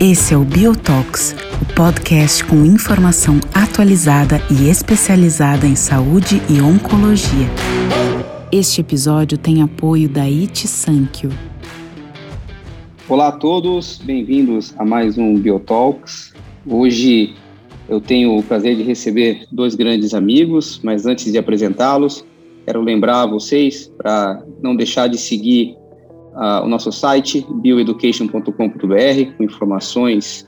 Esse é o Biotox, o podcast com informação atualizada e especializada em saúde e oncologia. Este episódio tem apoio da It Sankyo. Olá a todos, bem-vindos a mais um Biotalks. Hoje eu tenho o prazer de receber dois grandes amigos, mas antes de apresentá-los, quero lembrar a vocês para não deixar de seguir uh, o nosso site, bioeducation.com.br, com informações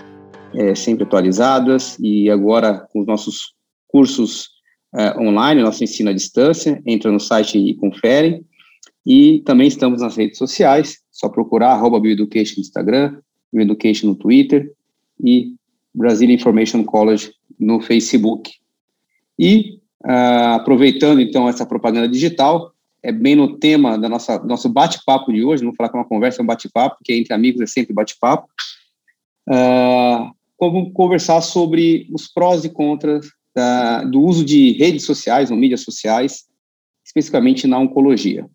é, sempre atualizadas e agora com os nossos cursos uh, online, nosso ensino à distância. Entra no site e confere. E também estamos nas redes sociais, só procurar arroba bioeducation no Instagram, bioeducation no Twitter e Brazilian Information College no Facebook. E, uh, aproveitando então essa propaganda digital, é bem no tema da nossa nosso bate-papo de hoje, não vou falar que é uma conversa, é um bate-papo, porque entre amigos é sempre bate-papo. Uh, vamos conversar sobre os prós e contras da, do uso de redes sociais ou mídias sociais, especificamente na oncologia.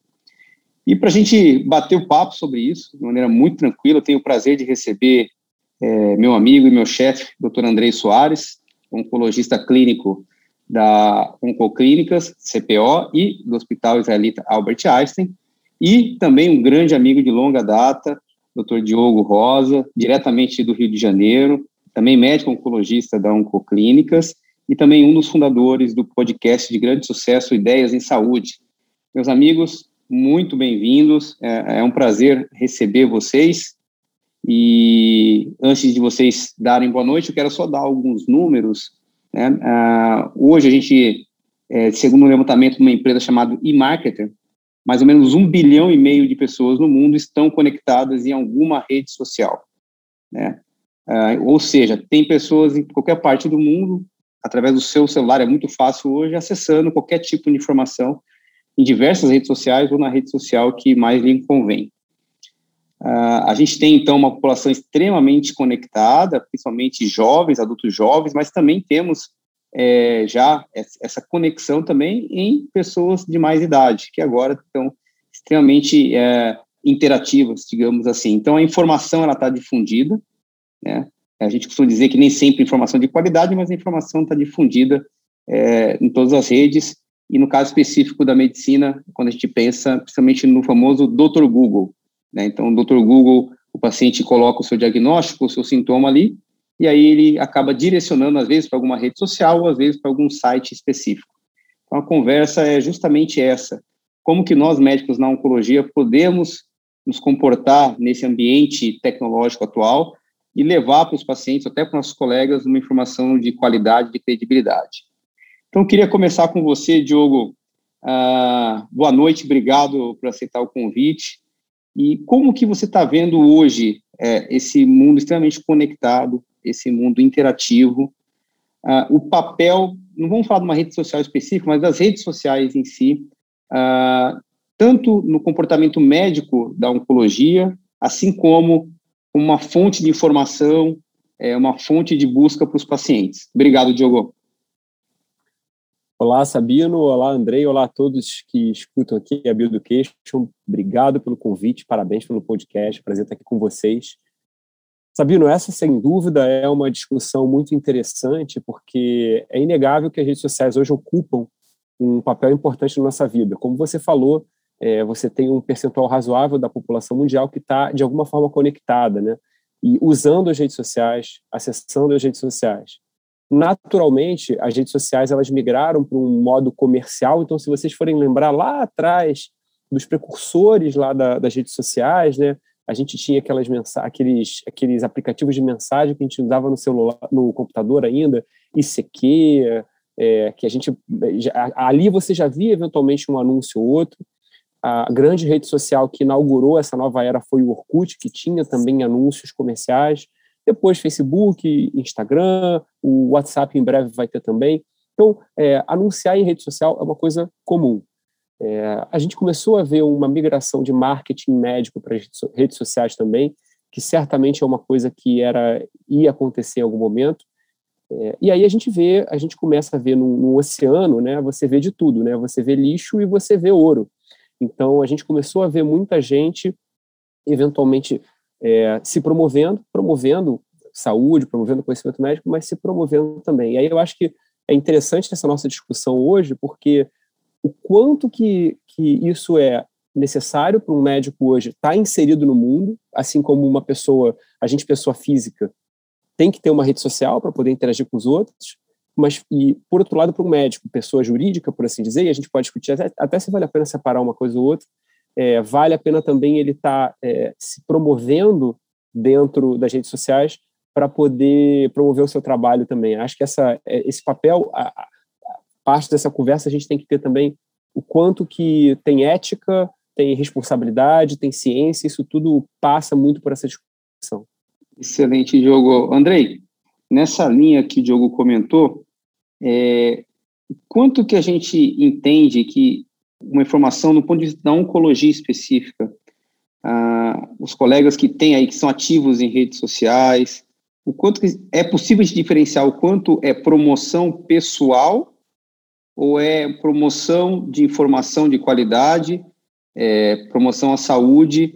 E para a gente bater o papo sobre isso, de maneira muito tranquila, eu tenho o prazer de receber é, meu amigo e meu chefe, Dr. Andrei Soares, oncologista clínico da Oncoclínicas, CPO, e do Hospital Israelita Albert Einstein, e também um grande amigo de longa data, Dr. Diogo Rosa, diretamente do Rio de Janeiro, também médico oncologista da Oncoclínicas, e também um dos fundadores do podcast de grande sucesso Ideias em Saúde. Meus amigos, muito bem-vindos, é, é um prazer receber vocês, e antes de vocês darem boa noite, eu quero só dar alguns números né? Uh, hoje a gente, é, segundo um levantamento de uma empresa chamada eMarketer, mais ou menos um bilhão e meio de pessoas no mundo estão conectadas em alguma rede social. Né? Uh, ou seja, tem pessoas em qualquer parte do mundo, através do seu celular, é muito fácil hoje, acessando qualquer tipo de informação em diversas redes sociais ou na rede social que mais lhe convém. Uh, a gente tem, então, uma população extremamente conectada, principalmente jovens, adultos jovens, mas também temos é, já essa conexão também em pessoas de mais idade, que agora estão extremamente é, interativas, digamos assim. Então, a informação está difundida, né? A gente costuma dizer que nem sempre informação de qualidade, mas a informação está difundida é, em todas as redes, e no caso específico da medicina, quando a gente pensa principalmente no famoso Dr. Google, né? Então, o Dr. Google, o paciente coloca o seu diagnóstico, o seu sintoma ali, e aí ele acaba direcionando, às vezes, para alguma rede social, ou às vezes para algum site específico. Então, a conversa é justamente essa. Como que nós, médicos na oncologia, podemos nos comportar nesse ambiente tecnológico atual e levar para os pacientes, até para os nossos colegas, uma informação de qualidade, de credibilidade. Então, queria começar com você, Diogo. Uh, boa noite, obrigado por aceitar o convite. E como que você está vendo hoje é, esse mundo extremamente conectado, esse mundo interativo, uh, o papel, não vamos falar de uma rede social específica, mas das redes sociais em si, uh, tanto no comportamento médico da oncologia, assim como uma fonte de informação, é, uma fonte de busca para os pacientes. Obrigado, Diogo. Olá, Sabino. Olá, Andrei. Olá a todos que escutam aqui a Bioeducation. Obrigado pelo convite, parabéns pelo podcast. Prazer estar aqui com vocês. Sabino, essa sem dúvida é uma discussão muito interessante, porque é inegável que as redes sociais hoje ocupam um papel importante na nossa vida. Como você falou, é, você tem um percentual razoável da população mundial que está, de alguma forma, conectada, né? E usando as redes sociais, acessando as redes sociais naturalmente as redes sociais elas migraram para um modo comercial. Então, se vocês forem lembrar lá atrás dos precursores lá da, das redes sociais, né, a gente tinha aquelas aqueles, aqueles aplicativos de mensagem que a gente usava no celular, no computador ainda, ICQ, é, que a gente ali você já via eventualmente um anúncio ou outro. A grande rede social que inaugurou essa nova era foi o Orkut, que tinha também anúncios comerciais. Depois, Facebook, Instagram, o WhatsApp em breve vai ter também. Então, é, anunciar em rede social é uma coisa comum. É, a gente começou a ver uma migração de marketing médico para as redes sociais também, que certamente é uma coisa que era ia acontecer em algum momento. É, e aí a gente vê, a gente começa a ver no, no, oceano, né? Você vê de tudo, né? Você vê lixo e você vê ouro. Então, a gente começou a ver muita gente, eventualmente, é, se promovendo, promovendo saúde, promovendo conhecimento médico, mas se promovendo também. E aí eu acho que é interessante essa nossa discussão hoje, porque o quanto que, que isso é necessário para um médico hoje estar tá inserido no mundo, assim como uma pessoa, a gente pessoa física, tem que ter uma rede social para poder interagir com os outros, mas e por outro lado para um médico, pessoa jurídica, por assim dizer, e a gente pode discutir até, até se vale a pena separar uma coisa ou outra, é, vale a pena também ele estar tá, é, se promovendo dentro das redes sociais para poder promover o seu trabalho também. Acho que essa, é, esse papel, a, a, parte dessa conversa a gente tem que ter também o quanto que tem ética, tem responsabilidade, tem ciência, isso tudo passa muito por essa discussão. Excelente, Diogo. Andrei, nessa linha que o Diogo comentou, é, quanto que a gente entende que uma informação no ponto de vista da oncologia específica, ah, os colegas que têm aí, que são ativos em redes sociais, o quanto é possível de diferenciar o quanto é promoção pessoal ou é promoção de informação de qualidade, é, promoção à saúde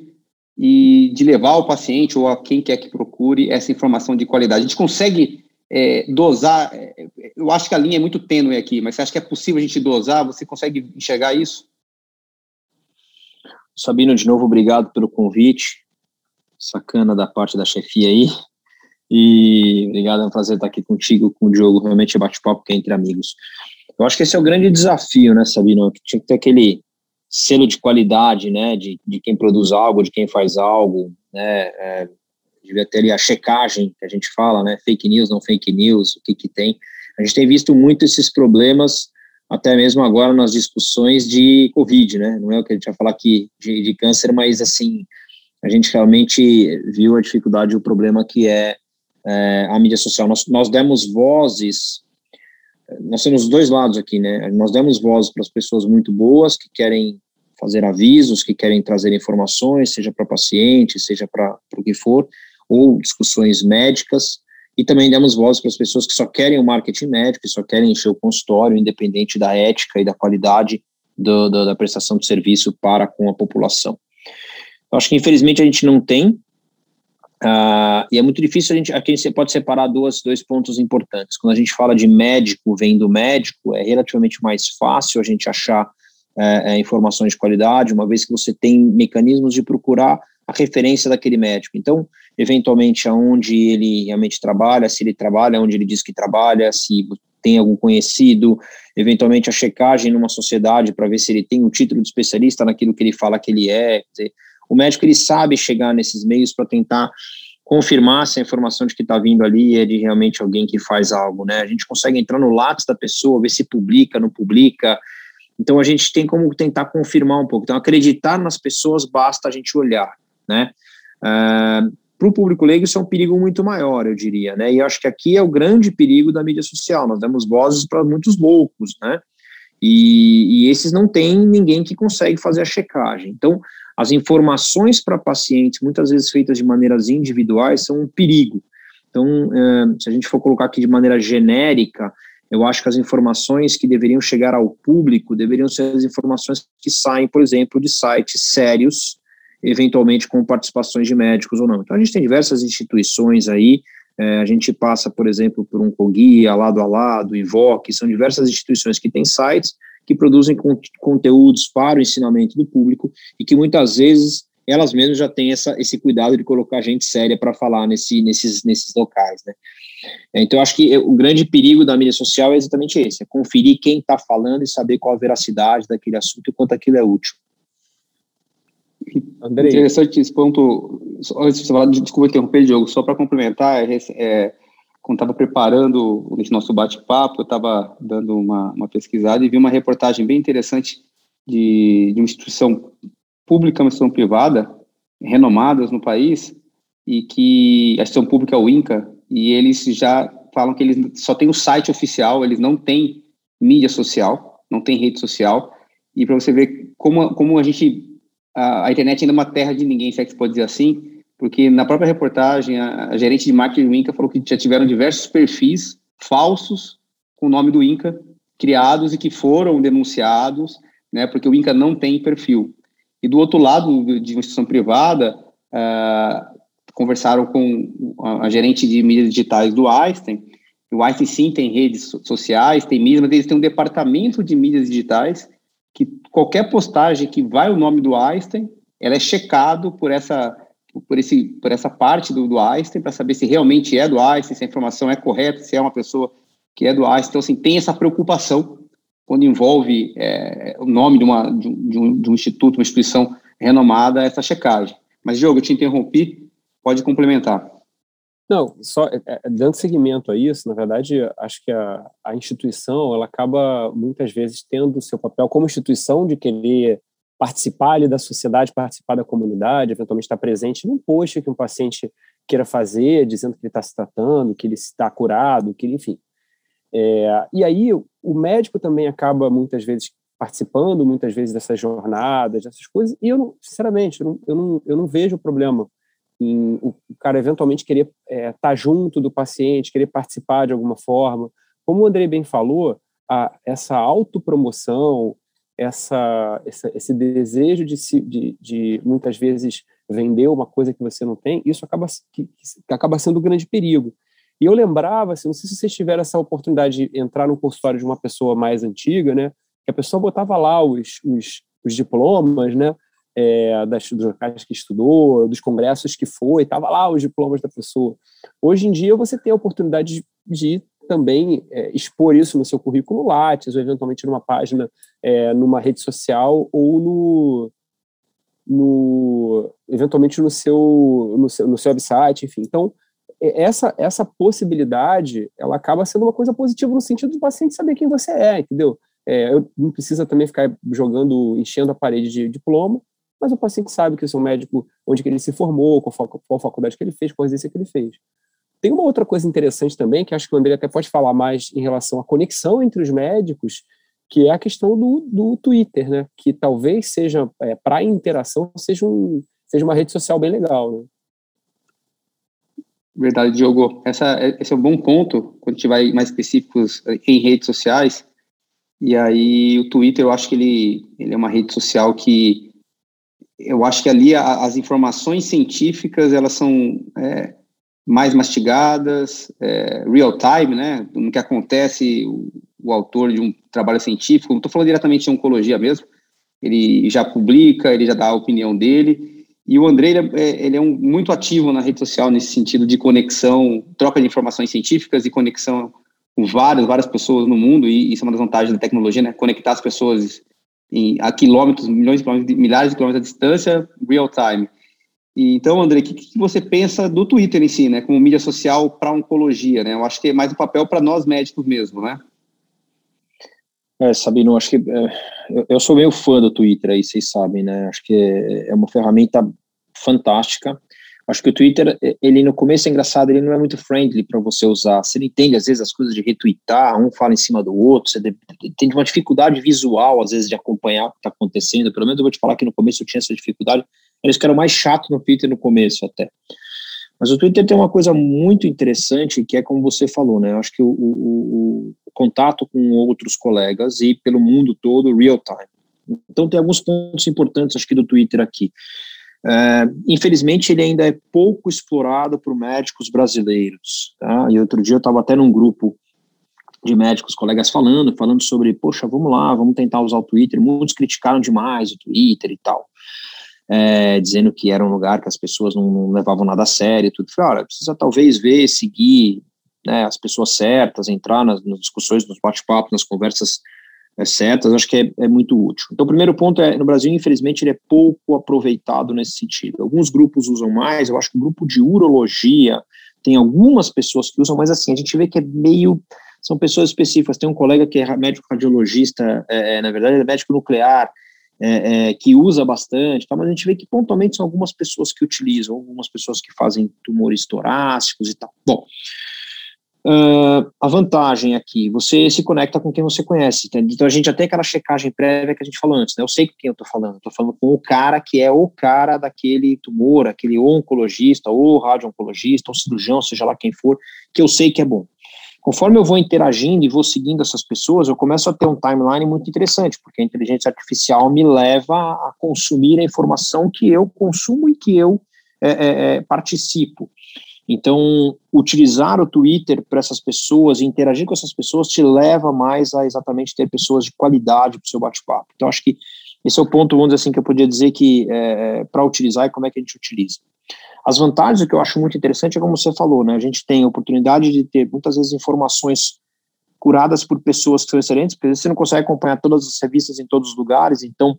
e de levar ao paciente ou a quem quer que procure essa informação de qualidade. A gente consegue é, dosar, é, eu acho que a linha é muito tênue aqui, mas você acha que é possível a gente dosar? Você consegue enxergar isso? Sabino, de novo, obrigado pelo convite. Sacana da parte da chefia aí. E obrigado, é um prazer estar aqui contigo, com o Diogo, realmente é bate-papo que é entre amigos. Eu acho que esse é o grande desafio, né, Sabino? Tinha que ter aquele selo de qualidade, né, de, de quem produz algo, de quem faz algo, né, é, devia ter ali a checagem que a gente fala, né, fake news, não fake news, o que que tem. A gente tem visto muito esses problemas, até mesmo agora nas discussões de Covid, né, não é o que a gente vai falar aqui de, de câncer, mas assim, a gente realmente viu a dificuldade e o problema que é é, a mídia social. Nós, nós demos vozes, nós temos os dois lados aqui, né? Nós demos vozes para as pessoas muito boas que querem fazer avisos, que querem trazer informações, seja para paciente, seja para o que for, ou discussões médicas, e também demos vozes para as pessoas que só querem o marketing médico, que só querem encher o consultório, independente da ética e da qualidade do, do, da prestação de serviço para com a população. Eu acho que, infelizmente, a gente não tem Uh, e é muito difícil a gente, aqui você pode separar duas, dois pontos importantes. Quando a gente fala de médico vem do médico, é relativamente mais fácil a gente achar é, informações de qualidade, uma vez que você tem mecanismos de procurar a referência daquele médico. Então, eventualmente, aonde ele realmente trabalha, se ele trabalha, onde ele diz que trabalha, se tem algum conhecido, eventualmente a checagem numa sociedade para ver se ele tem um título de especialista naquilo que ele fala que ele é. O médico ele sabe chegar nesses meios para tentar confirmar se a informação de que está vindo ali é de realmente alguém que faz algo, né? A gente consegue entrar no lápis da pessoa, ver se publica, não publica. Então a gente tem como tentar confirmar um pouco. Então acreditar nas pessoas basta a gente olhar, né? Uh, para o público leigo isso é um perigo muito maior, eu diria, né? E acho que aqui é o grande perigo da mídia social. Nós damos vozes para muitos loucos, né? E, e, esses não tem ninguém que consegue fazer a checagem. Então, as informações para pacientes, muitas vezes feitas de maneiras individuais, são um perigo. Então, é, se a gente for colocar aqui de maneira genérica, eu acho que as informações que deveriam chegar ao público deveriam ser as informações que saem, por exemplo, de sites sérios, eventualmente com participações de médicos ou não. Então, a gente tem diversas instituições aí, é, a gente passa, por exemplo, por um COGUIA, Lado a Lado, IVOC, são diversas instituições que têm sites que produzem con conteúdos para o ensinamento do público e que muitas vezes elas mesmas já têm essa, esse cuidado de colocar gente séria para falar nesse, nesses, nesses locais, né? Então, acho que o grande perigo da mídia social é exatamente esse, é conferir quem está falando e saber qual a veracidade daquele assunto e quanto aquilo é útil. Andrei. Interessante esse ponto, antes de você falar, desculpa interromper, Diogo, só para complementar, é, é quando estava preparando esse nosso bate-papo, eu estava dando uma, uma, pesquisada e vi uma reportagem bem interessante de, de uma instituição pública, uma instituição privada, renomadas no país, e que a instituição pública é o INCA, e eles já falam que eles só têm o site oficial, eles não têm mídia social, não têm rede social, e para você ver como, como a gente, a, a, internet ainda é uma terra de ninguém, se é que se pode dizer assim, porque na própria reportagem, a, a gerente de marketing do Inca falou que já tiveram diversos perfis falsos com o nome do Inca criados e que foram denunciados né, porque o INCA não tem perfil. E do outro lado, de uma instituição privada, uh, conversaram com a, a, gerente de mídias digitais do Einstein, o Einstein sim tem redes sociais, tem mídias, mas eles têm um departamento de mídias digitais qualquer postagem que vai o nome do Einstein, ela é checado por essa por, esse, por essa parte do, do Einstein para saber se realmente é do Einstein, se a informação é correta, se é uma pessoa que é do Einstein. Então, assim, tem essa preocupação quando envolve é, o nome de, uma, de, um, de um instituto, uma instituição renomada, essa checagem. Mas, Diogo, eu te interrompi, pode complementar. Não, só é, é, dando seguimento a isso, na verdade, acho que a, a instituição ela acaba muitas vezes tendo o seu papel como instituição de querer participar ali da sociedade, participar da comunidade, eventualmente estar presente num post que um paciente queira fazer, dizendo que ele está se tratando, que ele está curado, que ele, enfim. É, e aí o médico também acaba muitas vezes participando, muitas vezes dessas jornadas, dessas coisas, e eu, sinceramente, eu não, eu não, eu não vejo problema em o cara eventualmente querer estar é, tá junto do paciente, querer participar de alguma forma. Como o Andrei bem falou, a, essa autopromoção, essa, essa, esse desejo de, se, de, de, muitas vezes vender uma coisa que você não tem, isso acaba, que, que acaba sendo um grande perigo. E eu lembrava, assim, não sei se vocês tiveram essa oportunidade de entrar no consultório de uma pessoa mais antiga, né, que a pessoa botava lá os, os, os diplomas, né, é, das, dos locais que estudou, dos congressos que foi, estava lá os diplomas da pessoa. Hoje em dia você tem a oportunidade de, de também é, expor isso no seu currículo Lattes, ou eventualmente numa página, é, numa rede social, ou no, no eventualmente no seu, no seu, no seu website, enfim. Então, essa, essa possibilidade, ela acaba sendo uma coisa positiva no sentido do paciente saber quem você é, entendeu? É, eu não precisa também ficar jogando, enchendo a parede de diploma, mas o paciente sabe que o seu médico, onde que ele se formou, qual, qual faculdade que ele fez, qual residência que ele fez. Tem uma outra coisa interessante também, que acho que o André até pode falar mais em relação à conexão entre os médicos, que é a questão do, do Twitter, né? Que talvez seja, é, para interação, seja, um, seja uma rede social bem legal, né? Verdade, Diogo. Essa, esse é um bom ponto, quando a gente vai mais específicos em redes sociais. E aí, o Twitter, eu acho que ele, ele é uma rede social que eu acho que ali a, as informações científicas elas são é, mais mastigadas, é, real time, né? No que acontece, o, o autor de um trabalho científico, não estou falando diretamente de oncologia mesmo, ele já publica, ele já dá a opinião dele. E o André, ele é, ele é um, muito ativo na rede social nesse sentido de conexão, troca de informações científicas e conexão com várias, várias pessoas no mundo, e isso é uma das vantagens da tecnologia, né? Conectar as pessoas em, a quilômetros, milhões de quilômetros, milhares de quilômetros de distância, real time. E, então, André, o que, que, você pensa do Twitter em si, né, como mídia social para oncologia, né? Eu acho que é mais um papel para nós médicos mesmo, né? É, Sabino, acho que é, eu sou meio fã do Twitter aí, vocês sabem, né? Acho que é, é uma ferramenta fantástica. Acho que o Twitter, ele no começo é engraçado, ele não é muito friendly para você usar. Você não entende, às vezes, as coisas de retweetar, um fala em cima do outro, você tem uma dificuldade visual, às vezes, de acompanhar o que está acontecendo. Pelo menos eu vou te falar que no começo eu tinha essa dificuldade. Eles que mais chato no Twitter no começo até. Mas o Twitter tem uma coisa muito interessante, que é como você falou, né? Eu acho que o, o, o contato com outros colegas e pelo mundo todo, real time. Então tem alguns pontos importantes, acho que, do Twitter aqui. É, infelizmente, ele ainda é pouco explorado por médicos brasileiros. Tá? E outro dia eu estava até num grupo de médicos, colegas falando, falando sobre, poxa, vamos lá, vamos tentar usar o Twitter. Muitos criticaram demais o Twitter e tal, é, dizendo que era um lugar que as pessoas não, não levavam nada a sério. Tudo. Falei, olha, precisa talvez ver, seguir né, as pessoas certas, entrar nas, nas discussões, nos bate-papos, nas conversas é, certas, acho que é, é, muito útil. Então, o primeiro ponto é, no Brasil, infelizmente, ele é pouco aproveitado nesse sentido. Alguns grupos usam mais, eu acho que o grupo de urologia tem algumas pessoas que usam, mas assim, a gente vê que é meio, são pessoas específicas, tem um colega que é médico cardiologista, é, é na verdade, é médico nuclear, é, é, que usa bastante, tá? mas a gente vê que pontualmente são algumas pessoas que utilizam, algumas pessoas que fazem tumores torácicos e tal. Bom, Uh, a vantagem aqui, você se conecta com quem você conhece. Então a gente já tem aquela checagem prévia que a gente falou antes, né? Eu sei com quem eu estou falando, estou falando com o cara que é o cara daquele tumor, aquele oncologista, ou radio-oncologista, ou cirurgião, seja lá quem for, que eu sei que é bom. Conforme eu vou interagindo e vou seguindo essas pessoas, eu começo a ter um timeline muito interessante, porque a inteligência artificial me leva a consumir a informação que eu consumo e que eu é, é, é participo. Então, utilizar o Twitter para essas pessoas, interagir com essas pessoas, te leva mais a exatamente ter pessoas de qualidade para o seu bate-papo. Então, acho que esse é o ponto, vamos dizer assim, que eu podia dizer que é, para utilizar e como é que a gente utiliza. As vantagens, o que eu acho muito interessante é como você falou, né? A gente tem a oportunidade de ter muitas vezes informações curadas por pessoas que são excelentes, porque você não consegue acompanhar todas as revistas em todos os lugares, então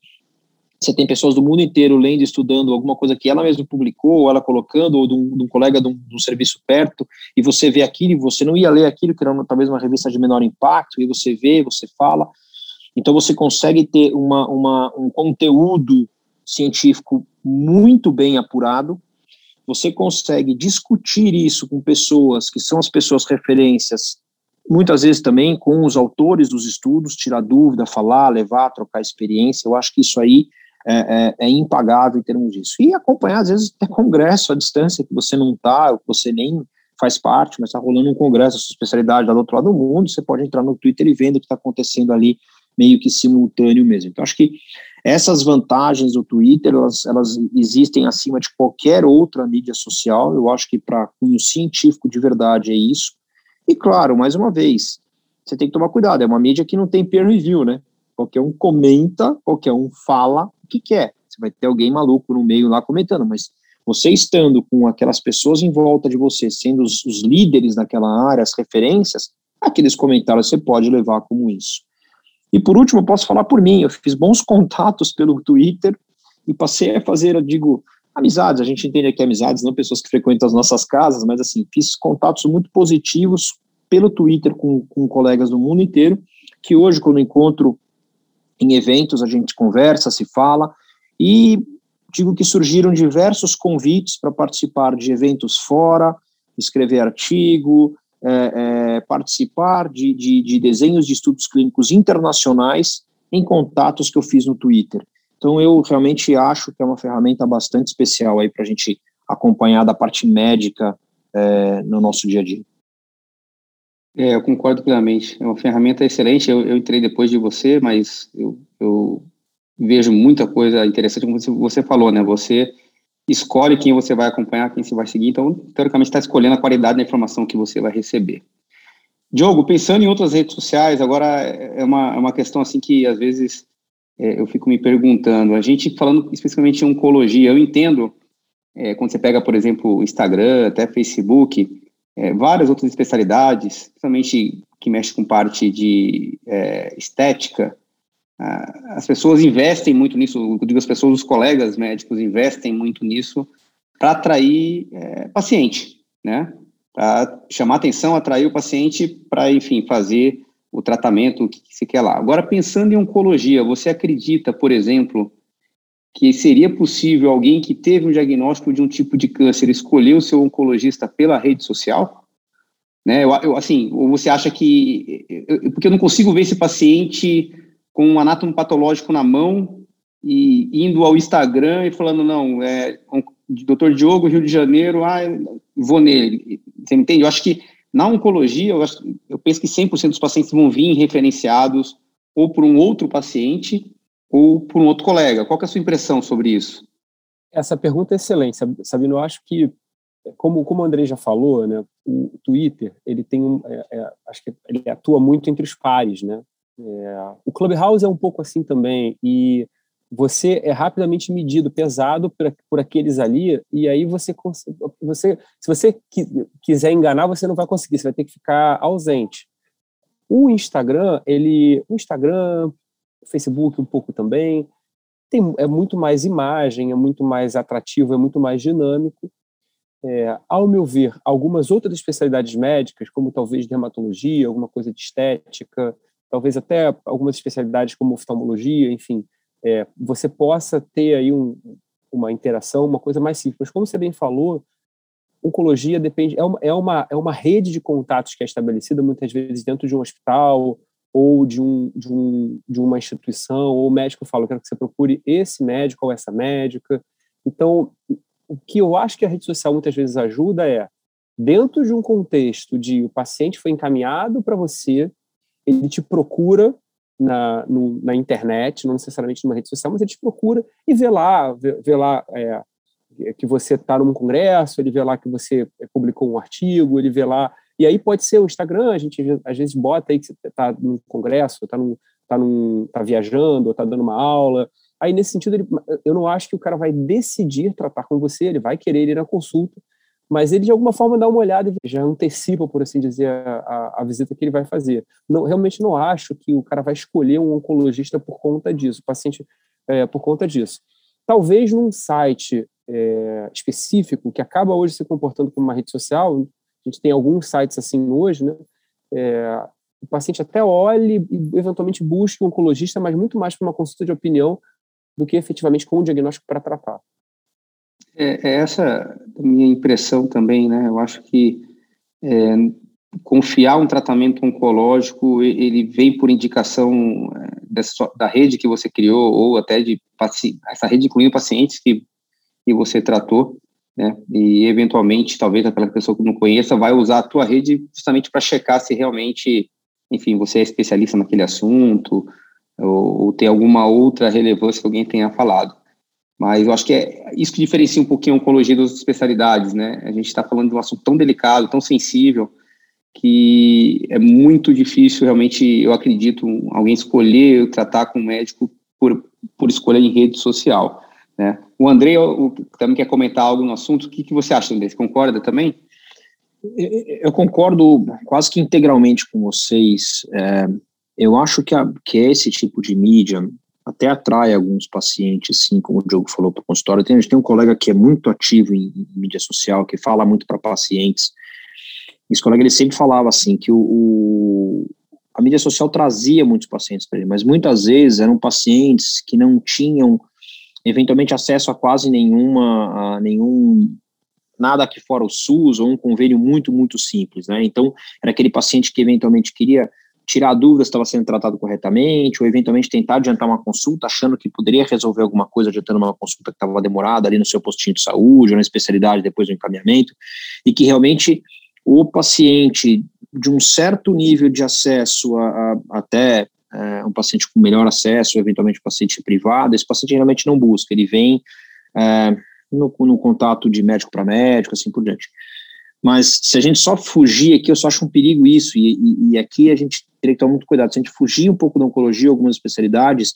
você tem pessoas do mundo inteiro lendo, estudando alguma coisa que ela mesma publicou, ou ela colocando, ou de um, de um colega de um, de um, serviço perto, e você vê aquilo, e você não ia ler aquilo, que era uma, talvez uma revista de menor impacto, e você vê, você fala. Então você consegue ter uma, uma, um conteúdo científico muito bem apurado, você consegue discutir isso com pessoas que são as pessoas referências, muitas vezes também com os autores dos estudos, tirar dúvida, falar, levar, trocar experiência. Eu acho que isso aí é, é, é impagável em termos disso. E acompanhar, às vezes, até congresso à distância, que você não está, ou que você nem faz parte, mas está rolando um congresso, a sua especialidade lá do outro lado do mundo, você pode entrar no Twitter e vendo o que está acontecendo ali, meio que simultâneo mesmo. Então, acho que essas vantagens do Twitter, elas, elas existem acima de qualquer outra mídia social. Eu acho que para cunho científico de verdade é isso. E claro, mais uma vez, você tem que tomar cuidado. É uma mídia que não tem peer review, né? Qualquer um comenta, qualquer um fala que quer. Você vai ter alguém maluco no meio lá comentando, mas você estando com aquelas pessoas em volta de você, sendo os, os líderes daquela área, as referências, aqueles comentários você pode levar como isso. E por último, eu posso falar por mim, eu fiz bons contatos pelo Twitter e passei a fazer, eu digo, amizades, a gente entende aqui amizades, não pessoas que frequentam as nossas casas, mas assim, fiz contatos muito positivos pelo Twitter com, com colegas do mundo inteiro, que hoje, quando encontro em eventos, a gente conversa, se fala, e digo que surgiram diversos convites para participar de eventos fora, escrever artigo, é, é, participar de, de, de, desenhos de estudos clínicos internacionais em contatos que eu fiz no Twitter. Então, eu realmente acho que é uma ferramenta bastante especial aí para a gente acompanhar da parte médica é, no nosso dia a dia. É, eu concordo plenamente. É uma ferramenta excelente. Eu, eu entrei depois de você, mas eu, eu vejo muita coisa interessante, como você, falou, né? Você escolhe quem você vai acompanhar, quem você vai seguir. Então, teoricamente, está escolhendo a qualidade da informação que você vai receber. Diogo, pensando em outras redes sociais, agora é uma, é uma questão assim que às vezes é, eu fico me perguntando. A gente falando especificamente em oncologia, eu entendo é, quando você pega, por exemplo, Instagram, até Facebook, é, várias outras especialidades, principalmente que mexe com parte de é, estética, as pessoas investem muito nisso, eu digo as pessoas, os colegas médicos investem muito nisso para atrair é, paciente, né? Para chamar atenção, atrair o paciente para, enfim, fazer o tratamento que se quer lá. Agora, pensando em oncologia, você acredita, por exemplo, que seria possível alguém que teve um diagnóstico de um tipo de câncer escolher o seu oncologista pela rede social? Né? Eu, eu assim, ou você acha que... Eu, porque eu não consigo ver esse paciente com um anátomo patológico na mão e indo ao Instagram e falando, não, é doutor Diogo, Rio de Janeiro, ah, vou nele. Você me entende? Eu acho que na oncologia, eu, acho, eu penso que 100% dos pacientes vão vir referenciados ou por um outro paciente ou por um outro colega. Qual é a sua impressão sobre isso? Essa pergunta é excelente, Sabino. Eu acho que, como, como o André já falou, né, o Twitter, ele tem um, é, é, acho que ele atua muito entre os pares, né? É, o Clubhouse é um pouco assim também, e você é rapidamente medido, pesado por, por aqueles ali, e aí você, você se você quiser enganar, você não vai conseguir, você vai ter que ficar ausente. O Instagram, ele, o Instagram, Facebook um pouco também, tem, é muito mais imagem, é muito mais atrativo, é muito mais dinâmico. É, ao meu ver, algumas outras especialidades médicas, como talvez dermatologia, alguma coisa de estética, talvez até algumas especialidades como oftalmologia, enfim, é, você possa ter aí um, uma interação, uma coisa mais simples. Mas como você bem falou, oncologia depende é uma, é uma, é uma rede de contatos que é estabelecida muitas vezes dentro de um hospital ou de, um, de, um, de uma instituição, ou o médico fala, eu quero que você procure esse médico ou essa médica. Então, o que eu acho que a rede social muitas vezes ajuda é dentro de um contexto de o paciente foi encaminhado para você, ele te procura na, no, na internet, não necessariamente numa rede social, mas ele te procura e vê lá, vê, vê lá é, que você está num congresso, ele vê lá que você publicou um artigo, ele vê lá. E aí pode ser o Instagram, a gente às vezes bota aí que você está num congresso, está tá num, tá viajando, ou está dando uma aula. Aí, nesse sentido, ele, eu não acho que o cara vai decidir tratar com você, ele vai querer ir na consulta, mas ele de alguma forma dá uma olhada e já antecipa, por assim dizer, a, a, a, visita que ele vai fazer. Não, realmente não acho que o cara vai escolher um oncologista por conta disso, o paciente é, por conta disso. Talvez num site é, específico que acaba hoje se comportando como uma rede social, a gente tem alguns sites assim hoje, né? É, o paciente até olhe e eventualmente busque um oncologista, mas muito mais para uma consulta de opinião do que efetivamente com um diagnóstico para tratar. É, é, essa a minha impressão também, né? Eu acho que é, confiar um tratamento oncológico, ele vem por indicação é, dessa, da rede que você criou, ou até de essa rede incluindo pacientes que, que você tratou, né? E eventualmente, talvez aquela pessoa que não conheça vai usar a tua rede justamente para checar se realmente, enfim, você é especialista naquele assunto, ou, ou tem alguma outra relevância que alguém tenha falado. Mas eu acho que é isso que diferencia um pouquinho a oncologia das especialidades, né? A gente está falando de um assunto tão delicado, tão sensível, que é muito difícil realmente, eu acredito, alguém escolher tratar com um médico por, por escolha em rede social. Né? O André também quer comentar algo no assunto. O que, que você acha, André? Você concorda também? Eu concordo quase que integralmente com vocês. É, eu acho que, a, que esse tipo de mídia até atrai alguns pacientes, sim, como o Diogo falou para o consultório. A gente tem um colega que é muito ativo em, em mídia social, que fala muito para pacientes. Esse colega ele sempre falava assim que o, o a mídia social trazia muitos pacientes para ele, mas muitas vezes eram pacientes que não tinham eventualmente acesso a quase nenhuma, a nenhum nada aqui fora o SUS ou um convênio muito muito simples, né? Então era aquele paciente que eventualmente queria tirar dúvidas se estava sendo tratado corretamente, ou eventualmente tentar adiantar uma consulta, achando que poderia resolver alguma coisa adiantando uma consulta que estava demorada ali no seu postinho de saúde, ou na especialidade depois do encaminhamento, e que realmente o paciente de um certo nível de acesso a, a até é, um paciente com melhor acesso, eventualmente um paciente privado, esse paciente realmente não busca, ele vem é, no, no contato de médico para médico, assim por diante. Mas se a gente só fugir aqui, eu só acho um perigo isso, e, e, e aqui a gente teria que tomar muito cuidado. Se a gente fugir um pouco da oncologia, algumas especialidades,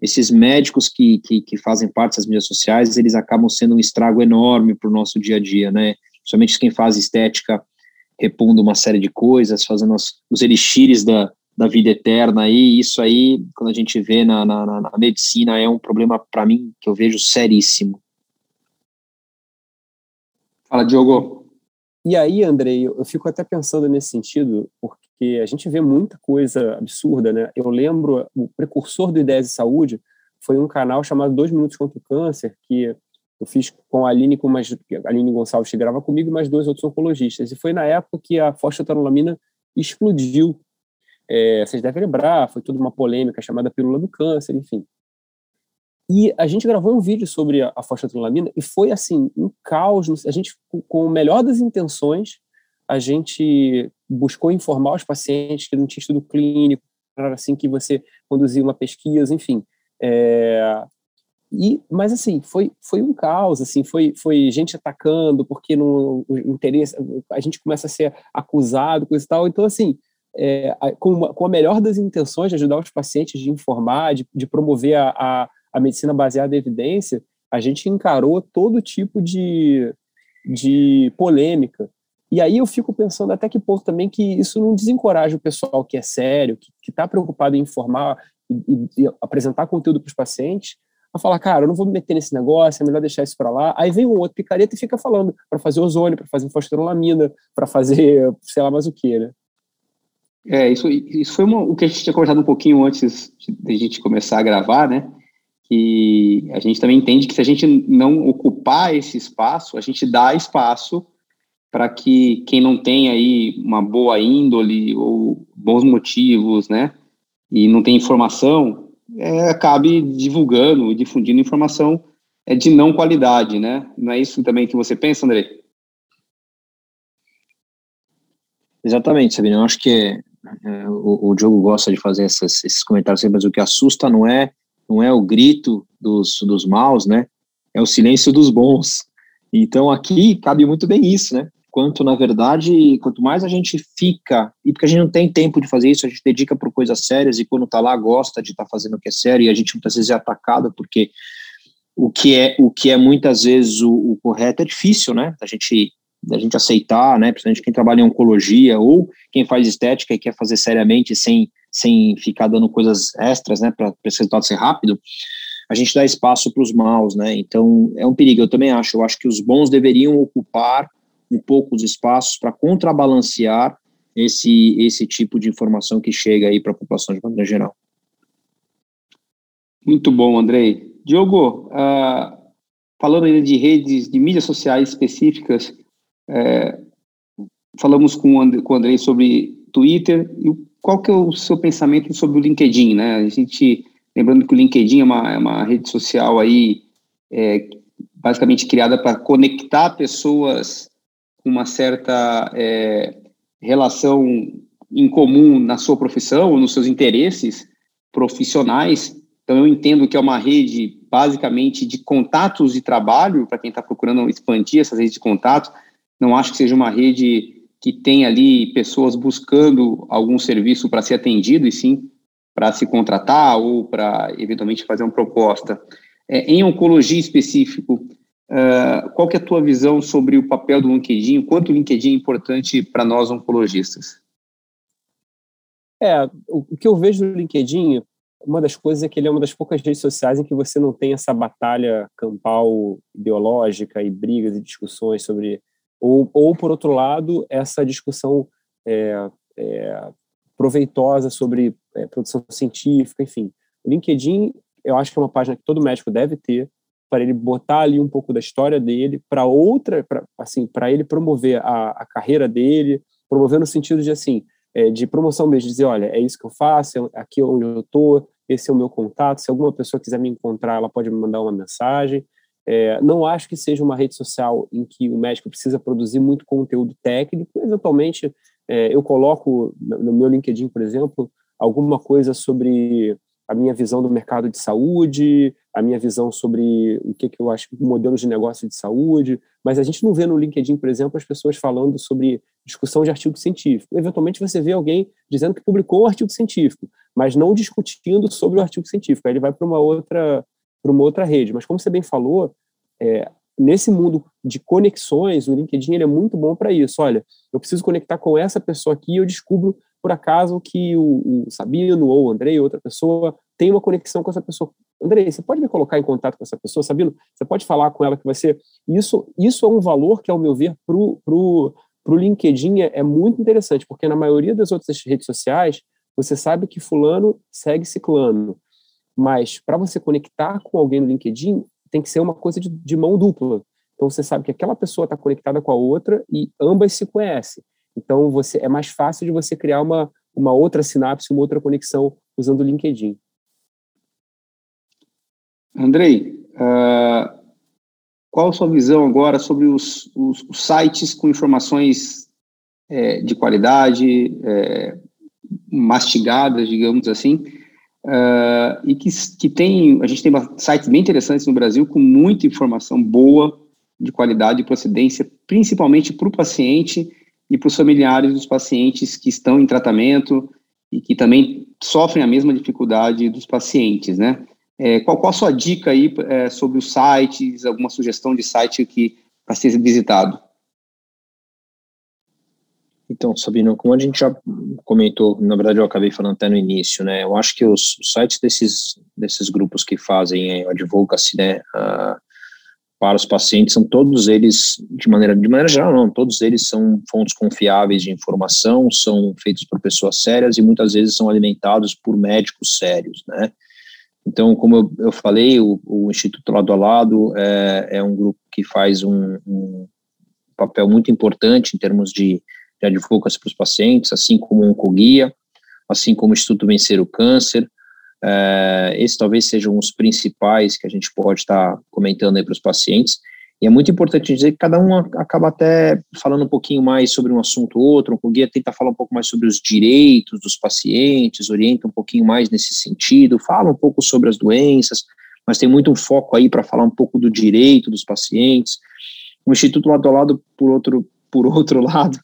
esses médicos que, que, que fazem parte das mídias sociais, eles acabam sendo um estrago enorme para o nosso dia a dia, né? Principalmente quem faz estética, repondo uma série de coisas, fazendo os, os elixires da, da vida eterna aí, isso aí, quando a gente vê na, na, na medicina, é um problema, para mim, que eu vejo seríssimo. Fala, Diogo. E aí, Andrei, eu fico até pensando nesse sentido, porque a gente vê muita coisa absurda, né? Eu lembro, o precursor do Ideias de Saúde foi um canal chamado Dois Minutos contra o Câncer, que eu fiz com a Aline, com mais, a Aline Gonçalves, que grava comigo, e mais dois outros oncologistas. E foi na época que a fosfatanolamina explodiu. É, vocês devem lembrar, foi toda uma polêmica chamada pílula do câncer, enfim. E a gente gravou um vídeo sobre a, a fosfatinolamina e foi assim, um caos. A gente, com o melhor das intenções, a gente buscou informar os pacientes que não tinha estudo clínico, assim que você conduzia uma pesquisa, enfim. É, e, mas assim, foi, foi um caos, assim, foi, foi gente atacando porque no o interesse, a gente começa a ser acusado, coisa e tal. Então, assim, é, com, uma, com a melhor das intenções de ajudar os pacientes, de informar, de, de promover a, a a medicina baseada em evidência, a gente encarou todo tipo de, de polêmica. E aí eu fico pensando até que ponto também que isso não desencoraja o pessoal que é sério, que está preocupado em informar e, e, apresentar conteúdo para os pacientes, a falar, cara, eu não vou me meter nesse negócio, é melhor deixar isso para lá. Aí vem um outro picareta e fica falando para fazer ozônio, para fazer fosforolamina, para fazer sei lá mais o que, né? É, isso, isso foi uma, o que a gente tinha conversado um pouquinho antes de a gente começar a gravar, né? que a gente também entende que se a gente não ocupar esse espaço, a gente dá espaço para que quem não tem aí uma boa índole ou bons motivos, né, e não tem informação, é, acabe divulgando e difundindo informação é, de não qualidade, né? Não é isso também que você pensa, André? Exatamente, Sabine. Eu acho que o, o Diogo gosta de fazer essas, esses comentários sempre, mas o que assusta não é não é o grito dos, dos maus, né? É o silêncio dos bons. Então aqui cabe muito bem isso, né? Quanto na verdade, quanto mais a gente fica, e porque a gente não tem tempo de fazer isso, a gente dedica por coisas sérias e quando tá lá gosta de estar tá fazendo o que é sério e a gente muitas vezes é atacado porque o que é o que é muitas vezes o, o correto é difícil, né? A gente da gente aceitar, né, principalmente quem trabalha em oncologia ou quem faz estética e quer fazer seriamente sem, sem ficar dando coisas extras, né, para esse resultado ser rápido, a gente dá espaço para os maus, né, então é um perigo, eu também acho, eu acho que os bons deveriam ocupar um pouco os espaços para contrabalancear esse, esse tipo de informação que chega aí para a população de maneira geral. Muito bom, Andrei. Diogo, uh, falando ainda de redes, de mídias sociais específicas, é, falamos com o, Andrei, sobre Twitter e qual que é o seu pensamento sobre o LinkedIn, né? A gente, lembrando que o LinkedIn é uma, é uma rede social aí é, basicamente criada para conectar pessoas com uma certa é, relação em comum na sua profissão ou nos seus interesses profissionais. Então, eu entendo que é uma rede basicamente de contatos de trabalho, para quem está procurando expandir essas redes de contatos, não acho que seja uma rede que tem ali pessoas buscando algum serviço para ser atendido, e sim para se contratar ou para eventualmente fazer uma proposta. É, em oncologia específico, uh, qual que é a tua visão sobre o papel do LinkedIn? Quanto o LinkedIn é importante para nós oncologistas? É, o, que eu vejo no LinkedIn, uma das coisas é que ele é uma das poucas redes sociais em que você não tem essa batalha campal ideológica e brigas e discussões sobre ou, ou por outro lado, essa discussão é, é, proveitosa sobre é, produção científica, enfim. O LinkedIn, eu acho que é uma página que todo médico deve ter para ele botar ali um pouco da história dele para outra, pra, assim, para ele promover a, a, carreira dele, promover no sentido de assim, é, de promoção mesmo, dizer, olha, é isso que eu faço, é aqui onde eu estou, esse é o meu contato, se alguma pessoa quiser me encontrar, ela pode me mandar uma mensagem. É, não acho que seja uma rede social em que o médico precisa produzir muito conteúdo técnico. Eventualmente, é, eu coloco no meu LinkedIn, por exemplo, alguma coisa sobre a minha visão do mercado de saúde, a minha visão sobre o que, que eu acho modelos de negócio de saúde, mas a gente não vê no LinkedIn, por exemplo, as pessoas falando sobre discussão de artigo científico. Eventualmente você vê alguém dizendo que publicou um artigo científico, mas não discutindo sobre o artigo científico. Aí ele vai para uma outra para uma outra rede. Mas como você bem falou, é, nesse mundo de conexões, o LinkedIn ele é muito bom para isso. Olha, eu preciso conectar com essa pessoa aqui e eu descubro por acaso que o, o Sabino ou o Andrei, outra pessoa, tem uma conexão com essa pessoa. Andrei, você pode me colocar em contato com essa pessoa, Sabino? Você pode falar com ela que vai ser. Isso, isso é um valor que, ao meu ver, para o LinkedIn é, é muito interessante, porque na maioria das outras redes sociais, você sabe que fulano segue ciclano. Mas para você conectar com alguém no LinkedIn, tem que ser uma coisa de, de mão dupla. Então você sabe que aquela pessoa está conectada com a outra e ambas se conhecem. Então você é mais fácil de você criar uma, uma outra sinapse, uma outra conexão usando o LinkedIn. Andrei, uh, qual a sua visão agora sobre os, os, os sites com informações é, de qualidade, é, mastigadas, digamos assim, uh, e que, que tem, a gente tem sites bem interessantes no Brasil com muita informação boa, de qualidade e procedência, principalmente para o paciente e para os familiares dos pacientes que estão em tratamento e que também sofrem a mesma dificuldade dos pacientes, né? É, qual, qual a sua dica aí é, sobre os sites, alguma sugestão de site que para ser visitado? Então, Sabino, como a gente já comentou, na verdade eu acabei falando até no início, né, eu acho que os sites desses, desses grupos que fazem eh, advocacy, né, uh, para os pacientes, são todos eles, de maneira, de maneira geral não, todos eles são fontes confiáveis de informação, são feitos por pessoas sérias e muitas vezes são alimentados por médicos sérios, né. Então, como eu, eu falei, o, o, Instituto Lado a Lado é, é um grupo que faz um, um papel muito importante em termos de de advocacy para os pacientes, assim como o Oncoguia, assim como o Instituto Vencer o Câncer. É, esses talvez sejam os principais que a gente pode estar comentando aí para os pacientes. E é muito importante dizer que cada um acaba até falando um pouquinho mais sobre um assunto ou outro, o guia tenta falar um pouco mais sobre os direitos dos pacientes, orienta um pouquinho mais nesse sentido, fala um pouco sobre as doenças, mas tem muito um foco aí para falar um pouco do direito dos pacientes. O Instituto Lado a Lado, por outro, por outro lado,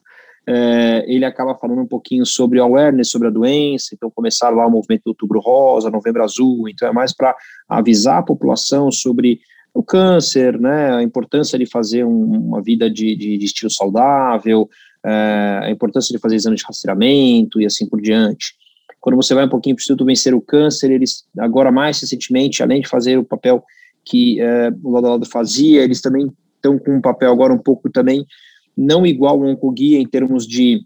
é, ele acaba falando um pouquinho sobre awareness, sobre a doença, então começaram lá o movimento Outubro Rosa, Novembro Azul, então é mais para avisar a população sobre o câncer, né, a importância de fazer um, uma vida de, de, de estilo saudável, é, a importância de fazer exame de rastreamento e assim por diante. Quando você vai um pouquinho para o Instituto Vencer o Câncer, eles, agora mais recentemente, além de fazer o papel que é, o Lado Lado fazia, eles também estão com um papel agora um pouco também não igual ao Oncoguia em termos de,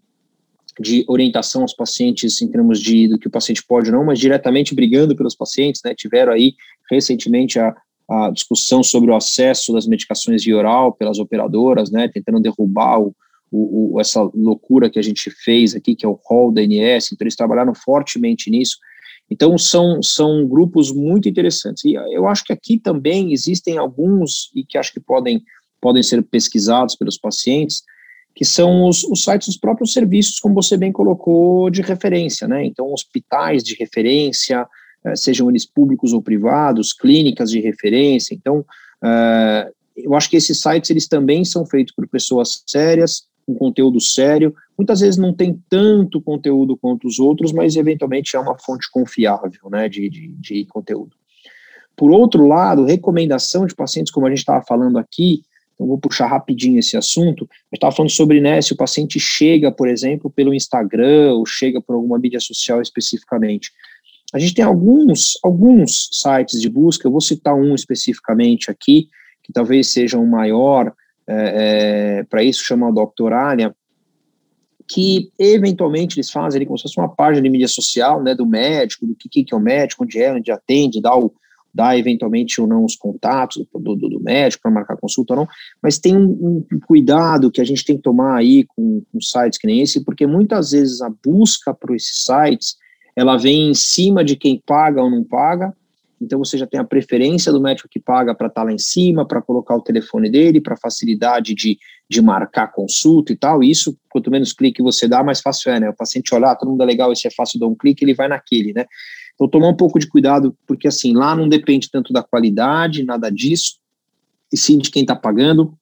de orientação aos pacientes, em termos de do que o paciente pode ou não, mas diretamente brigando pelos pacientes, né, tiveram aí recentemente a, a discussão sobre o acesso das medicações via oral pelas operadoras, né, tentando derrubar o, o, o, essa loucura que a gente fez aqui, que é o rol da ANS, então eles trabalharam fortemente nisso. Então, são, são grupos muito interessantes. E eu acho que aqui também existem alguns, e que acho que podem, podem ser pesquisados pelos pacientes, que são os, os sites dos próprios serviços, como você bem colocou, de referência, né? Então, hospitais de referência, eh, sejam eles públicos ou privados, clínicas de referência. Então, uh, eu acho que esses sites eles também são feitos por pessoas sérias, com conteúdo sério. Muitas vezes não tem tanto conteúdo quanto os outros, mas eventualmente é uma fonte confiável né, de, de, de conteúdo. Por outro lado, recomendação de pacientes, como a gente estava falando aqui, então vou puxar rapidinho esse assunto. Gente estava falando sobre né, se o paciente chega, por exemplo, pelo Instagram ou chega por alguma mídia social especificamente. A gente tem alguns, alguns sites de busca, eu vou citar um especificamente aqui, que talvez seja o maior, é, é, para isso chama Doctoralia, que eventualmente eles fazem ali como se fosse uma página de mídia social, né, do médico, do que, que é o médico, onde é, onde atende, dá, o, dá eventualmente ou não os contatos do, do, do médico para marcar consulta ou não, mas tem um, um, cuidado que a gente tem que tomar aí com, com sites que nem esse, porque muitas vezes a busca por esses sites ela vem em cima de quem paga ou não paga, então você já tem a preferência do médico que paga para estar tá lá em cima, para colocar o telefone dele, para facilidade de, de marcar consulta e tal. Isso, quanto menos clique você dá, mais fácil é, né? O paciente olhar, ah, todo mundo é legal, esse é fácil, dar um clique, ele vai naquele, né? Então tomar um pouco de cuidado, porque assim, lá não depende tanto da qualidade, nada disso, e sim de quem está pagando.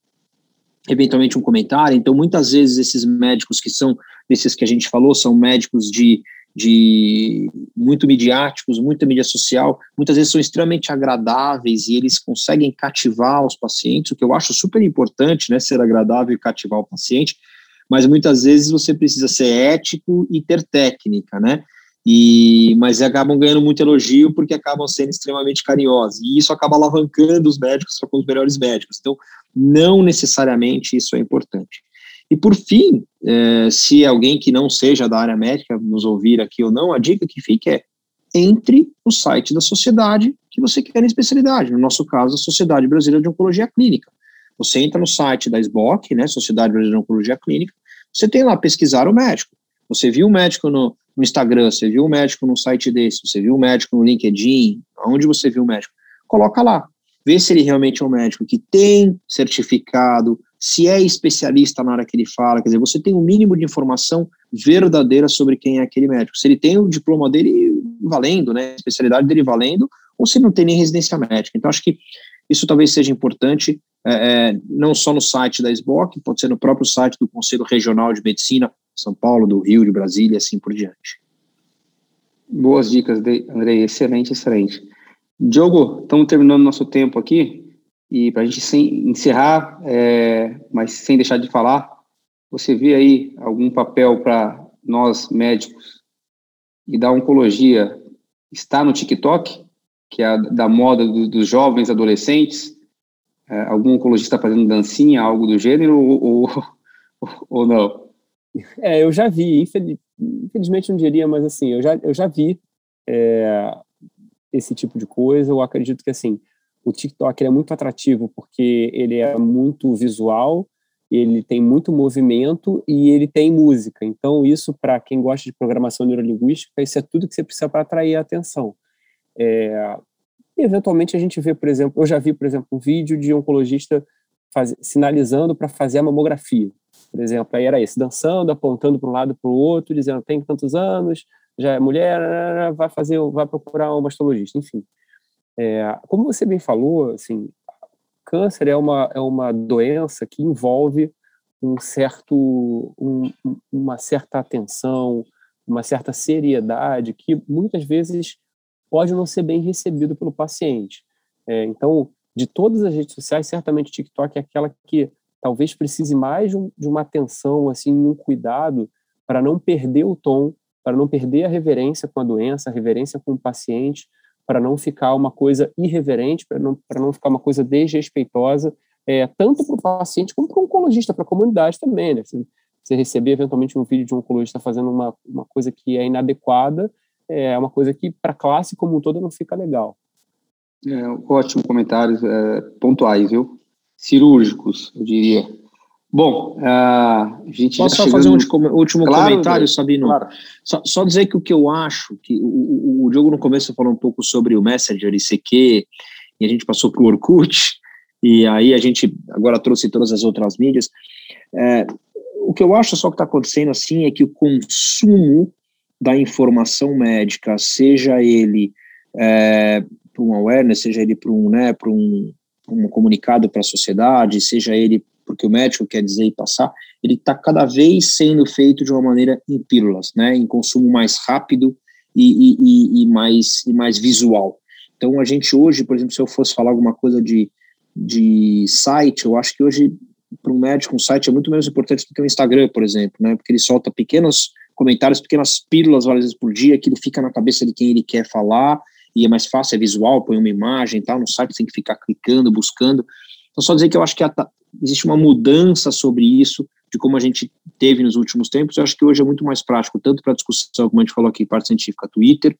Eventualmente um comentário. Então, muitas vezes esses médicos que são, desses que a gente falou, são médicos de de muito midiáticos, muita mídia social, muitas vezes são extremamente agradáveis e eles conseguem cativar os pacientes, o que eu acho super importante, né, ser agradável e cativar o paciente, mas muitas vezes você precisa ser ético e ter técnica, né, e, mas acabam ganhando muito elogio porque acabam sendo extremamente carinhosos, e isso acaba alavancando os médicos para os melhores médicos, então não necessariamente isso é importante. E por fim, é, se alguém que não seja da área médica nos ouvir aqui ou não, a dica que fica é entre no site da sociedade que você quer em especialidade. No nosso caso, a Sociedade Brasileira de Oncologia Clínica. Você entra no site da SBOC, né, Sociedade Brasileira de Oncologia Clínica, você tem lá pesquisar o médico. Você viu o médico no, no Instagram, você viu o médico no site desse, você viu o médico no LinkedIn, aonde você viu o médico, coloca lá. Vê se ele realmente é um médico que tem certificado, se é especialista na hora que ele fala, quer dizer, você tem um mínimo de informação verdadeira sobre quem é aquele médico. Se ele tem o diploma dele valendo, né, a especialidade dele valendo, ou se não tem nem residência médica. Então, acho que isso talvez seja importante, é, é não só no site da SBOC, pode ser no próprio site do Conselho Regional de Medicina, São Paulo, do Rio, de Brasília, assim por diante. Boas dicas, Andrei, excelente, excelente. Diogo, estamos terminando nosso tempo aqui. E para a gente encerrar, é, mas sem deixar de falar, você vê aí algum papel para nós médicos e da oncologia está no TikTok, que é a, da moda do, dos jovens adolescentes? É, algum oncologista fazendo dancinha, algo do gênero, ou, ou, ou não? É, eu já vi, infeliz, infelizmente não diria, mas assim, eu já, eu já vi é, esse tipo de coisa. Eu acredito que assim, o TikTok é muito atrativo porque ele é muito visual, ele tem muito movimento e ele tem música. Então, isso, para quem gosta de programação neurolinguística, isso é tudo que você precisa para atrair a atenção. É, eventualmente, a gente vê, por exemplo, eu já vi, por exemplo, um vídeo de oncologista faz, sinalizando para fazer a mamografia. Por exemplo, aí era esse, dançando, apontando para um lado para o outro, dizendo tem tantos anos, já é mulher, vai fazer, vai procurar um mastologista, enfim. É, como você bem falou, assim, câncer é uma, é uma doença que envolve um certo, um, uma certa atenção, uma certa seriedade que muitas vezes pode não ser bem recebido pelo paciente. É, então, de todas as redes sociais, certamente o TikTok é aquela que talvez precise mais de, um, uma atenção, assim, um cuidado para não perder o tom, para não perder a reverência com a doença, a reverência com o paciente, para não ficar uma coisa irreverente, para não, para não ficar uma coisa desrespeitosa, é, tanto para o paciente como para o oncologista, para a comunidade também, né? Você, você receber eventualmente um vídeo de um oncologista fazendo uma, uma coisa que é inadequada, é uma coisa que para a classe como um todo não fica legal. É, ótimo comentários é, pontuais, viu? Cirúrgicos, eu diria. Bom, a gente. Posso só fazer um último claro, comentário, Sabino? Claro. Só, só, dizer que o que eu acho, que o, o, o Diogo no começo falou um pouco sobre o Messenger ICQ, e a gente passou para o Orkut, e aí a gente agora trouxe todas as outras mídias. É, o que eu acho só que está acontecendo assim é que o consumo da informação médica, seja ele é, para um awareness, seja ele para um, né, um, um comunicado para a sociedade, seja ele porque o médico quer dizer e passar, ele está cada vez sendo feito de uma maneira em pílulas, né, em consumo mais rápido e, e, e, mais, e mais visual. Então, a gente hoje, por exemplo, se eu fosse falar alguma coisa de, de site, eu acho que hoje, para um médico, um site é muito menos importante do que o Instagram, por exemplo, né, porque ele solta pequenos comentários, pequenas pílulas várias vezes por dia, aquilo fica na cabeça de quem ele quer falar, e é mais fácil, é visual, põe uma imagem tal, no site tem que ficar clicando, buscando. Então, só dizer que eu acho que a, existe uma mudança sobre isso, de como a gente teve nos últimos tempos, eu acho que hoje é muito mais prático, tanto para discussão, como a gente falou aqui, parte científica, Twitter,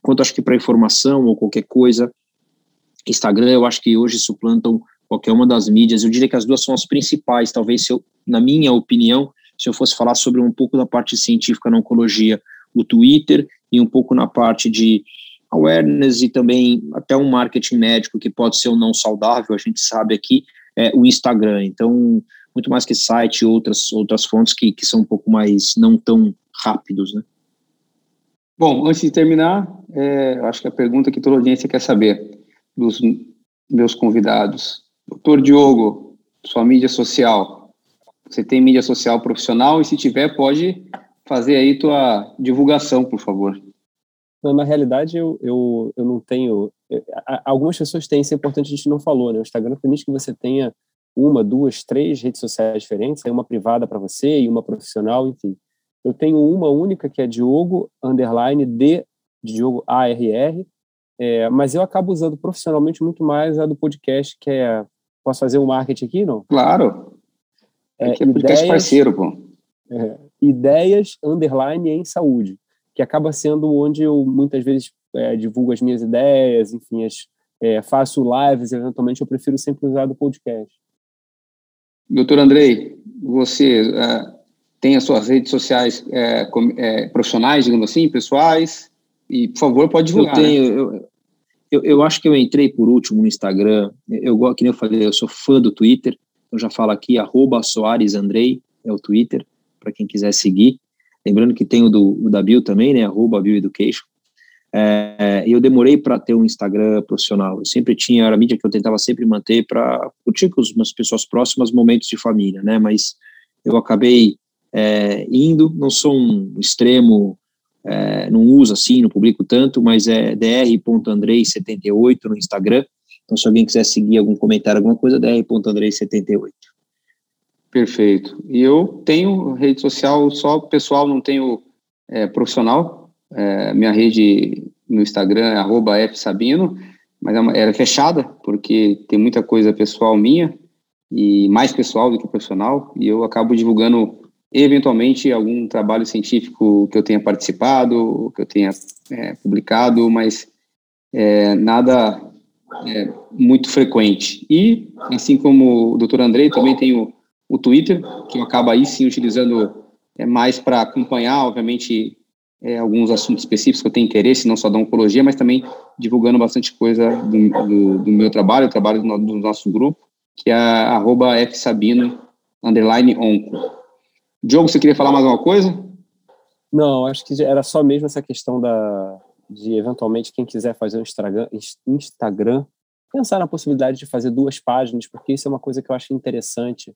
quanto acho que para informação ou qualquer coisa, Instagram, eu acho que hoje suplantam qualquer uma das mídias, eu diria que as duas são as principais, talvez, eu, na minha opinião, se eu fosse falar sobre um pouco da parte científica na oncologia, o Twitter, e um pouco na parte de awareness e também até um marketing médico que pode ser ou não saudável, a gente sabe aqui, é o Instagram. Então, muito mais que site e outras, outras fontes que, que são um pouco mais, não tão rápidos, né? Bom, antes de terminar, é, acho que a pergunta que toda audiência quer saber dos meus convidados. Doutor Diogo, sua mídia social. Você tem mídia social profissional e se tiver, pode fazer aí tua divulgação, por favor. Não, na realidade, eu, eu, eu não tenho. Eu, algumas pessoas têm, isso é importante, a gente não falou, né? O Instagram permite que você tenha uma, duas, três redes sociais diferentes, uma privada para você e uma profissional, enfim. Eu tenho uma única que é Diogo, underline, D, de Diogo ARR, é, mas eu acabo usando profissionalmente muito mais a do podcast, que é. Posso fazer um marketing aqui, não? Claro. É, é que é ideias, parceiro, pô. É, ideias, underline, em saúde que acaba sendo onde eu muitas vezes é, divulgo as minhas ideias, enfim, as, é, faço lives, eventualmente eu prefiro sempre usar do podcast. Doutor Andrei, você uh, tem as suas redes sociais é, com, é, profissionais, digamos assim, pessoais, e por favor pode divulgar. Eu tenho, né? eu, eu, eu, acho que eu entrei por último no Instagram, eu, eu que nem eu falei, eu sou fã do Twitter, eu já falo aqui, arroba Soares Andrei, é o Twitter, para quem quiser seguir. Lembrando que tem o, do, o da Bill também, né? Arroba Bill Education. É, eu demorei para ter um Instagram profissional. Eu sempre tinha, era a mídia que eu tentava sempre manter para curtir com as pessoas próximas momentos de família, né? Mas eu acabei é, indo, não sou um extremo, é, não uso assim, não publico tanto, mas é dr.andrei78 no Instagram. Então, se alguém quiser seguir algum comentário, alguma coisa, dr.andrei78. Perfeito. E eu tenho rede social só pessoal, não tenho é, profissional. É, minha rede no Instagram é fsabino, mas é uma, era fechada, porque tem muita coisa pessoal minha, e mais pessoal do que profissional, e eu acabo divulgando eventualmente algum trabalho científico que eu tenha participado, que eu tenha é, publicado, mas é, nada é, muito frequente. E, assim como o doutor Andrei, também tenho o Twitter, que eu acabo aí sim utilizando é, mais para acompanhar, obviamente, é, alguns assuntos específicos que eu tenho interesse, não só da oncologia, mas também divulgando bastante coisa do, do, do meu trabalho, o trabalho do, do, nosso grupo. que é arroba fsabino, underline onco. Diogo, você queria falar mais alguma coisa? Não, acho que era só mesmo essa questão da, de, eventualmente, quem quiser fazer um Instagram, Instagram pensar na possibilidade de fazer duas páginas, porque isso é uma coisa que eu acho interessante,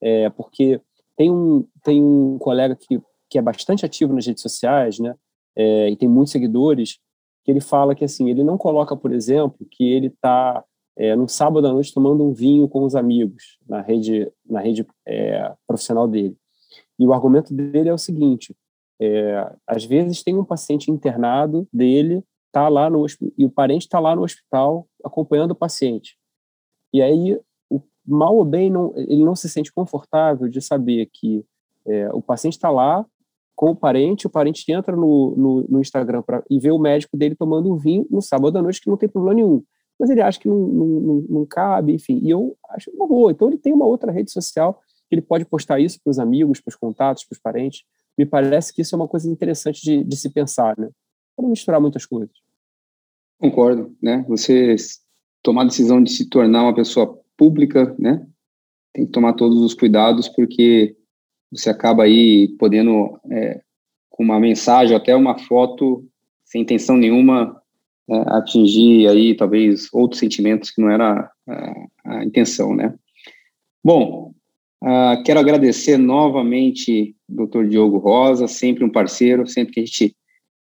é, porque tem um, tem um colega que, que é bastante ativo nas redes sociais, né, é, e tem muitos seguidores, que ele fala que, assim, ele não coloca, por exemplo, que ele está é, sábado à noite tomando um vinho com os amigos na rede, na rede é, profissional dele. E o argumento dele é o seguinte, é, às vezes tem um paciente internado dele tá lá no e o parente está lá no hospital acompanhando o paciente. E aí, o, mal ou bem, não, ele não se sente confortável de saber que é, o paciente está lá com o parente, o parente entra no, no, no Instagram pra, e vê o médico dele tomando um vinho no sábado à noite, que não tem problema nenhum. Mas ele acha que não, não, não, cabe, enfim. E eu acho uma boa. Então, ele tem uma outra rede social que ele pode postar isso para os amigos, para os contatos, para os parentes. Me parece que isso é uma coisa interessante de, de se pensar, né? Para misturar muitas coisas. Concordo, né? Você tomar a decisão de se tornar uma pessoa pública, né? Tem que tomar todos os cuidados porque você acaba aí podendo é, com uma mensagem, até uma foto, sem intenção nenhuma, é, atingir aí talvez outros sentimentos que não era a, a intenção, né? Bom, uh, quero agradecer novamente Dr. Diogo Rosa, sempre um parceiro, sempre que a gente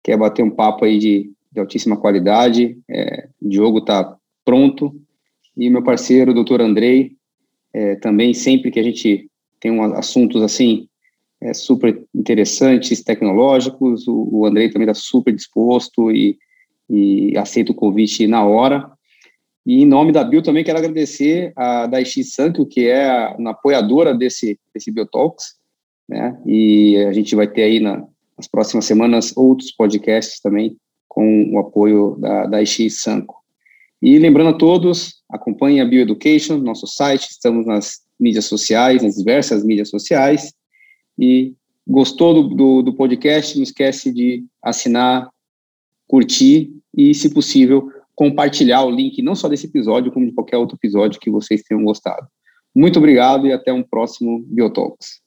quer bater um papo aí de de altíssima qualidade. É, o Diogo está pronto. E meu parceiro, o doutor Andrei, é, também sempre que a gente tem um, assuntos assim é, super interessantes, tecnológicos, o, o Andrei também está super disposto e, e aceita o convite na hora. E em nome da Bio também quero agradecer a Daichi Santo, que é a, a apoiadora desse, desse Biotalks, né? E a gente vai ter aí na, nas próximas semanas outros podcasts também com o apoio da, da Ixi Sanco. E lembrando a todos, acompanhem a Bioeducation, nosso site, estamos nas mídias sociais, nas diversas mídias sociais, e gostou do, do, do podcast, não esquece de assinar, curtir e, se possível, compartilhar o link não só desse episódio, como de qualquer outro episódio que vocês tenham gostado. Muito obrigado e até um próximo Biotalks.